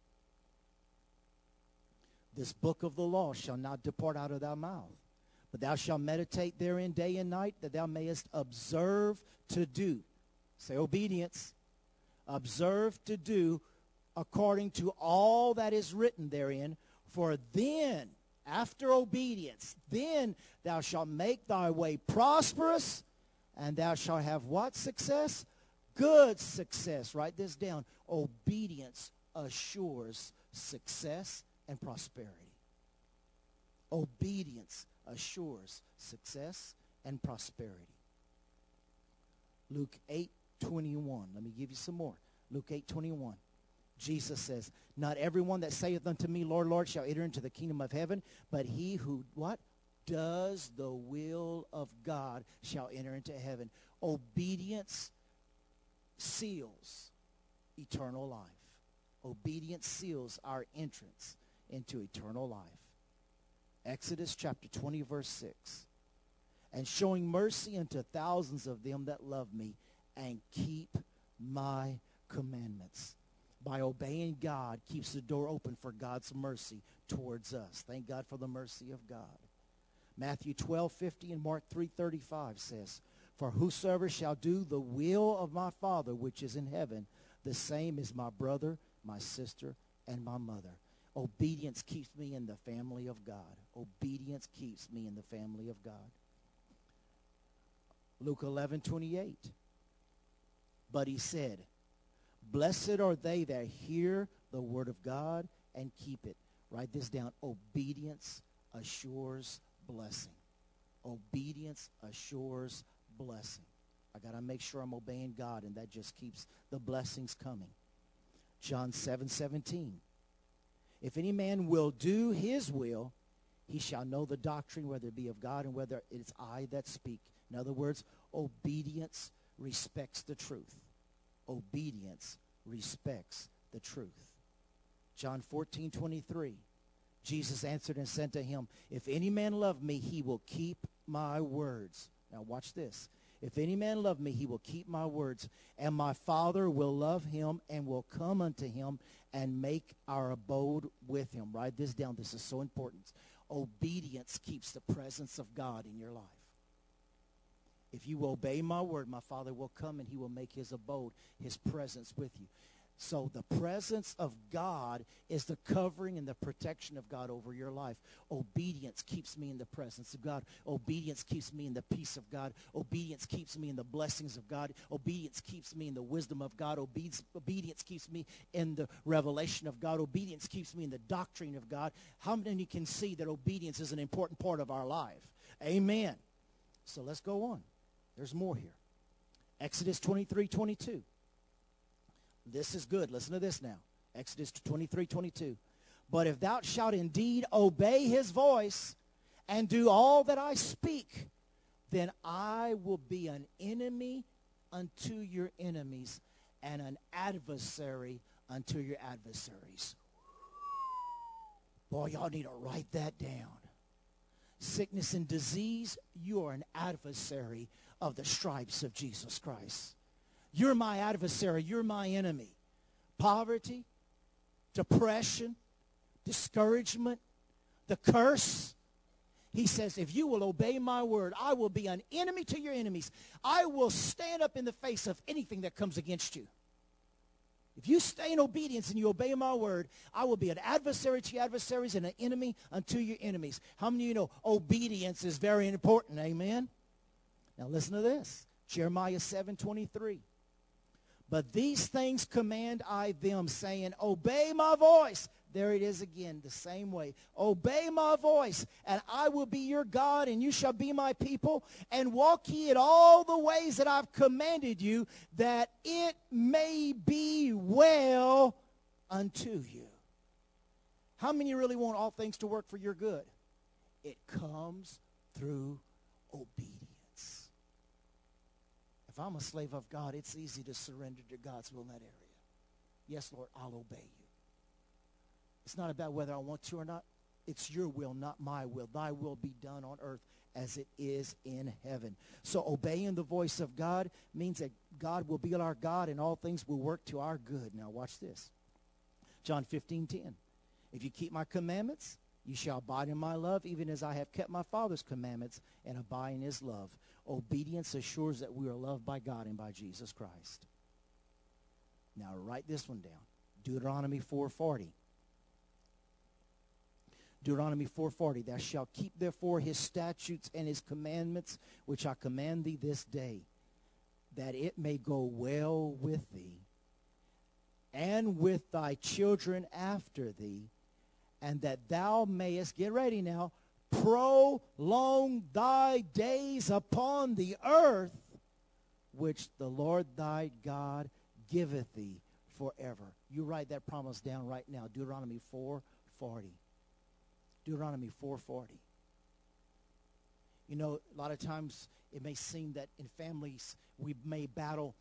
This book of the law shall not depart out of thy mouth, But thou shalt meditate therein day and night, that thou mayest observe to do. Say obedience. Observe to do according to all that is written therein. For then, after obedience, then thou shalt make thy way prosperous, and thou shalt have what success? Good success. Write this down. Obedience assures success and prosperity. Obedience assures success and prosperity. Luke 8, 21. Let me give you some more. Luke 8, 21. Jesus says, Not everyone that saith unto me, Lord, Lord, shall enter into the kingdom of heaven, but he who, what? Does the will of God shall enter into heaven. Obedience seals eternal life. Obedience seals our entrance into eternal life. Exodus chapter 20, verse 6. And showing mercy unto thousands of them that love me and keep my commandments. By obeying God keeps the door open for God's mercy towards us. Thank God for the mercy of God. Matthew 12, 50 and Mark 3, 35 says, For whosoever shall do the will of my Father which is in heaven, the same is my brother, my sister, and my mother. Obedience keeps me in the family of God. Obedience keeps me in the family of God. Luke 11, 28. But he said, Blessed are they that hear the word of God and keep it. Write this down. Obedience assures blessing. Obedience assures blessing. I got to make sure I'm obeying God, and that just keeps the blessings coming. John 7, 17. If any man will do his will, he shall know the doctrine, whether it be of God and whether it is I that speak. In other words, obedience respects the truth. Obedience respects the truth. John 14, 23. Jesus answered and said to him, If any man love me, he will keep my words. Now watch this. If any man love me, he will keep my words, and my Father will love him and will come unto him and make our abode with him. Write this down. This is so important. Obedience keeps the presence of God in your life. If you obey my word, my Father will come and he will make his abode, his presence with you. So the presence of God is the covering and the protection of God over your life. Obedience keeps me in the presence of God. Obedience keeps me in the peace of God. Obedience keeps me in the blessings of God. Obedience keeps me in the wisdom of God. Obedience, obedience keeps me in the revelation of God. Obedience keeps me in the doctrine of God. How many can see that obedience is an important part of our life? Amen. So let's go on. There's more here. Exodus 23, 22. This is good. Listen to this now. Exodus 23, 22. But if thou shalt indeed obey his voice and do all that I speak, then I will be an enemy unto your enemies and an adversary unto your adversaries. Boy, y'all need to write that down. Sickness and disease, you are an adversary of the stripes of Jesus Christ. You're my adversary. You're my enemy. Poverty, depression, discouragement, the curse. He says, if you will obey my word, I will be an enemy to your enemies. I will stand up in the face of anything that comes against you. If you stay in obedience and you obey my word, I will be an adversary to your adversaries and an enemy unto your enemies. How many of you know obedience is very important? Amen? Now listen to this. Jeremiah 7, 23. But these things command I them, saying, Obey my voice. There it is again, the same way. Obey my voice, and I will be your God, and you shall be my people. And walk ye in all the ways that I've commanded you, that it may be well unto you. How many really want all things to work for your good? It comes through obedience. I'm a slave of God, it's easy to surrender to God's will in that area. Yes, Lord, I'll obey you. It's not about whether I want to or not. It's your will, not my will. Thy will be done on earth as it is in heaven. So obeying the voice of God means that God will be our God and all things will work to our good. Now watch this. John 15, 10. If you keep my commandments, You shall abide in my love, even as I have kept my Father's commandments and abide in his love. Obedience assures that we are loved by God and by Jesus Christ. Now write this one down. Deuteronomy 4.40. Deuteronomy 4.40, Thou shalt keep therefore his statutes and his commandments, which I command thee this day, that it may go well with thee, and with thy children after thee, and that thou mayest, get ready now, prolong thy days upon the earth, which the Lord thy God giveth thee forever. You write that promise down right now, Deuteronomy 4.40. Deuteronomy 4.40. You know, a lot of times it may seem that in families we may battle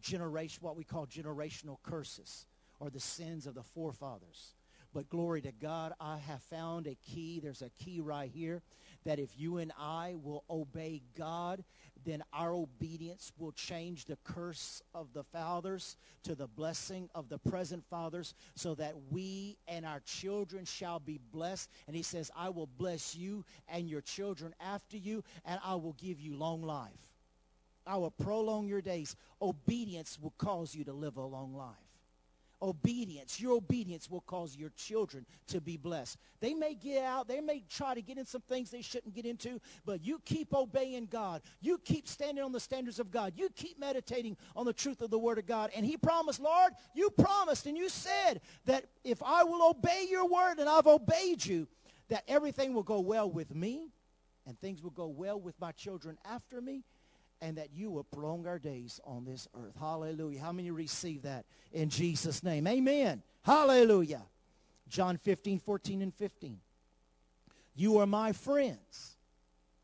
generation, what we call generational curses or the sins of the forefathers. But glory to God, I have found a key. There's a key right here that if you and I will obey God, then our obedience will change the curse of the fathers to the blessing of the present fathers so that we and our children shall be blessed. And he says, I will bless you and your children after you, and I will give you long life. I will prolong your days. Obedience will cause you to live a long life obedience. Your obedience will cause your children to be blessed. They may get out, they may try to get in some things they shouldn't get into, but you keep obeying God. You keep standing on the standards of God. You keep meditating on the truth of the word of God. And he promised, Lord, you promised and you said that if I will obey your word and I've obeyed you, that everything will go well with me and things will go well with my children after me and that you will prolong our days on this earth. Hallelujah. How many receive that in Jesus' name? Amen. Hallelujah. John 15, 14, and 15. You are my friends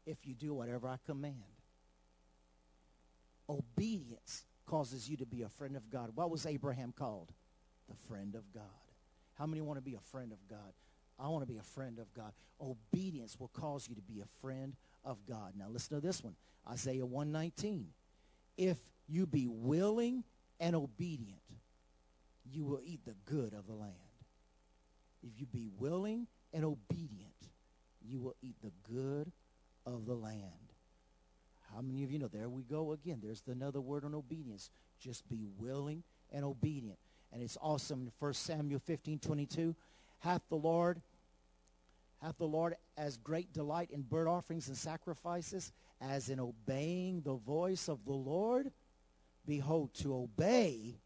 if you do whatever I command. Obedience causes you to be a friend of God. What was Abraham called? The friend of God. How many want to be a friend of God? I want to be a friend of God. Obedience will cause you to be a friend of God. Now listen to this one. Isaiah 119. If you be willing and obedient, you will eat the good of the land. If you be willing and obedient, you will eat the good of the land. How many of you know? There we go again. There's another word on obedience. Just be willing and obedient. And it's awesome in 1 Samuel 15, 22. Hath the Lord hath the Lord as great delight in burnt offerings and sacrifices as in obeying the voice of the Lord? Behold, to obey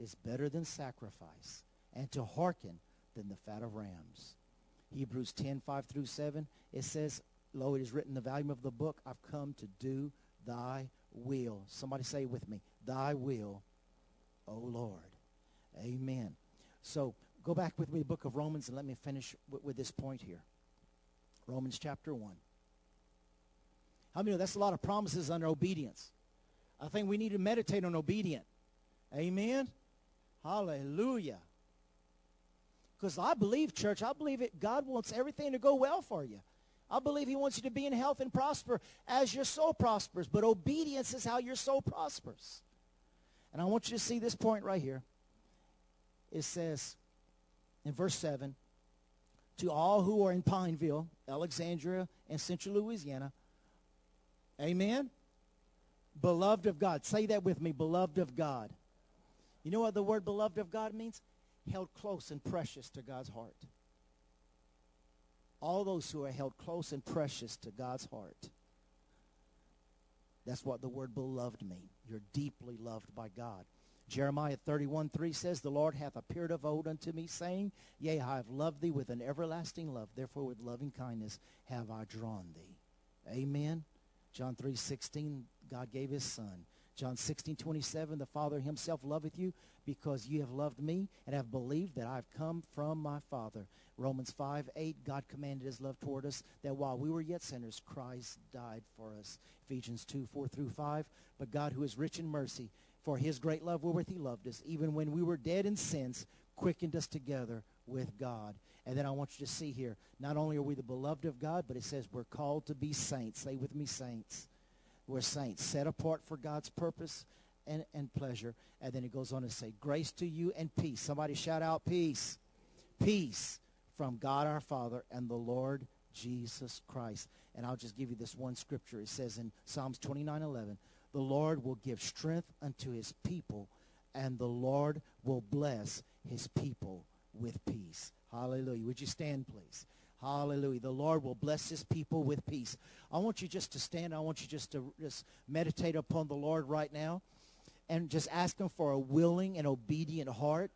is better than sacrifice, and to hearken than the fat of rams. Hebrews 10, 5 through 7, it says, Lo, it is written the volume of the book, I've come to do thy will. Somebody say with me, thy will, O Lord. Amen. So go back with me to the book of Romans and let me finish with, with this point here. Romans chapter 1. How many know that's a lot of promises under obedience? I think we need to meditate on obedience. Amen? Hallelujah. Because I believe, church, I believe it. God wants everything to go well for you. I believe he wants you to be in health and prosper as your soul prospers. But obedience is how your soul prospers. And I want you to see this point right here. It says in verse 7, to all who are in Pineville, Alexandria, and Central Louisiana. Amen? Beloved of God. Say that with me, beloved of God. You know what the word beloved of God means? Held close and precious to God's heart. All those who are held close and precious to God's heart. That's what the word beloved means. You're deeply loved by God. Jeremiah 31, 3 says, The Lord hath appeared of old unto me, saying, Yea, I have loved thee with an everlasting love. Therefore with loving kindness have I drawn thee. Amen. John 3, 16, God gave his son. John 16, 27, the Father himself loveth you because you have loved me and have believed that I have come from my Father. Romans 5, 8, God commanded his love toward us that while we were yet sinners, Christ died for us. Ephesians 2, 4 through 5, but God who is rich in mercy, for his great love wherewith he loved us, even when we were dead in sins, quickened us together with God. And then I want you to see here, not only are we the beloved of God, but it says we're called to be saints. Say with me, saints. We're saints, set apart for God's purpose and, and pleasure. And then it goes on to say, grace to you and peace. Somebody shout out peace. Peace from God our Father and the Lord Jesus Christ. And I'll just give you this one scripture. It says in Psalms 29, 11, the Lord will give strength unto his people, and the Lord will bless his people with peace. Hallelujah. Would you stand, please? Hallelujah. The Lord will bless his people with peace. I want you just to stand. I want you just to just meditate upon the Lord right now and just ask him for a willing and obedient heart.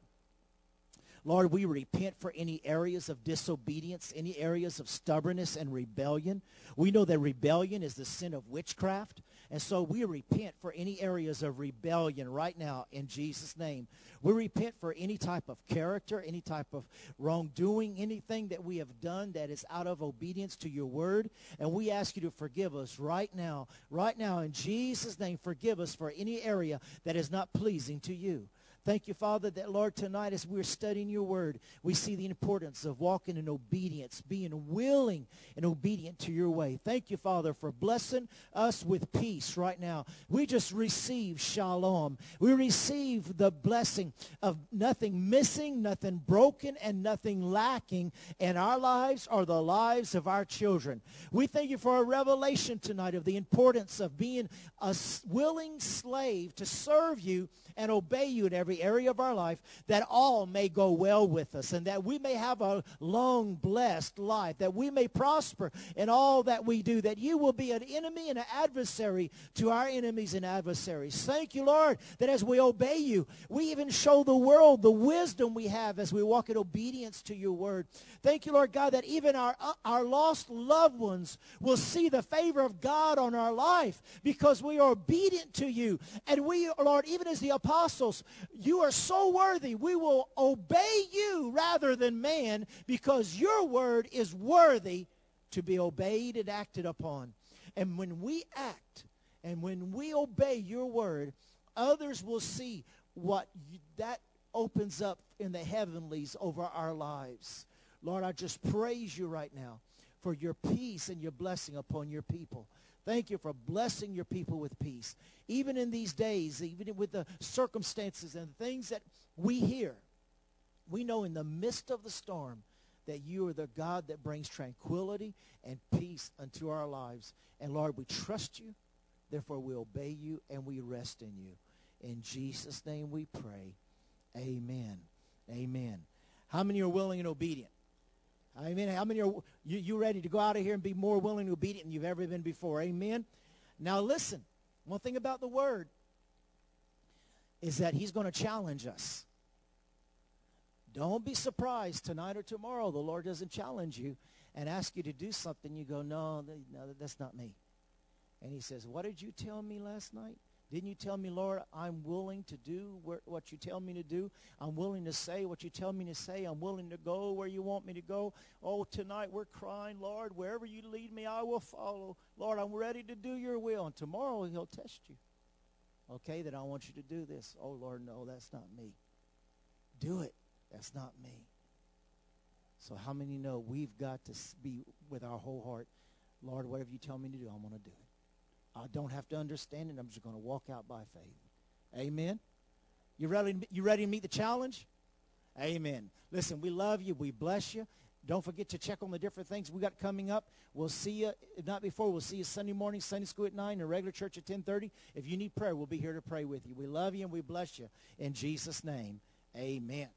Lord, we repent for any areas of disobedience, any areas of stubbornness and rebellion. We know that rebellion is the sin of witchcraft. And so we repent for any areas of rebellion right now in Jesus' name. We repent for any type of character, any type of wrongdoing, anything that we have done that is out of obedience to your word. And we ask you to forgive us right now. Right now, in Jesus' name, forgive us for any area that is not pleasing to you. Thank you, Father, that, Lord, tonight as we're studying your word, we see the importance of walking in obedience, being willing and obedient to your way. Thank you, Father, for blessing us with peace right now. We just receive shalom. We receive the blessing of nothing missing, nothing broken, and nothing lacking in our lives or the lives of our children. We thank you for a revelation tonight of the importance of being a willing slave to serve you and obey you in every area of our life, that all may go well with us and that we may have a long, blessed life, that we may prosper in all that we do, that you will be an enemy and an adversary to our enemies and adversaries. Thank you, Lord, that as we obey you, we even show the world the wisdom we have as we walk in obedience to your word. Thank you, Lord God, that even our, uh, our lost loved ones will see the favor of God on our life because we are obedient to you. And we, Lord, even as the apostles, you are so worthy. We will obey you rather than man because your word is worthy to be obeyed and acted upon. And when we act and when we obey your word, others will see what that opens up in the heavenlies over our lives. Lord, I just praise you right now for your peace and your blessing upon your people. Thank you for blessing your people with peace. Even in these days, even with the circumstances and things that we hear, we know in the midst of the storm that you are the God that brings tranquility and peace unto our lives. And Lord, we trust you. Therefore, we obey you and we rest in you. In Jesus' name we pray. Amen. Amen. How many are willing and obedient? Amen. How many are you, you ready to go out of here and be more willing and obedient than you've ever been before? Amen. Now listen, one thing about the word is that he's going to challenge us. Don't be surprised tonight or tomorrow the Lord doesn't challenge you and ask you to do something. You go, no, no, that's not me. And he says, what did you tell me last night? Didn't you tell me, Lord, I'm willing to do what you tell me to do? I'm willing to say what you tell me to say. I'm willing to go where you want me to go. Oh, tonight we're crying, Lord, wherever you lead me, I will follow. Lord, I'm ready to do your will. And tomorrow he'll test you. Okay, that I want you to do this. Oh, Lord, no, that's not me. Do it. That's not me. So how many know we've got to be with our whole heart, Lord, whatever you tell me to do, I'm going to do it. I don't have to understand it. I'm just going to walk out by faith. Amen. You ready? You ready to meet the challenge? Amen. Listen, we love you. We bless you. Don't forget to check on the different things we got coming up. We'll see you, not before, we'll see you Sunday morning, Sunday school at 9, and regular church at 1030. If you need prayer, we'll be here to pray with you. We love you and we bless you. In Jesus' name, amen.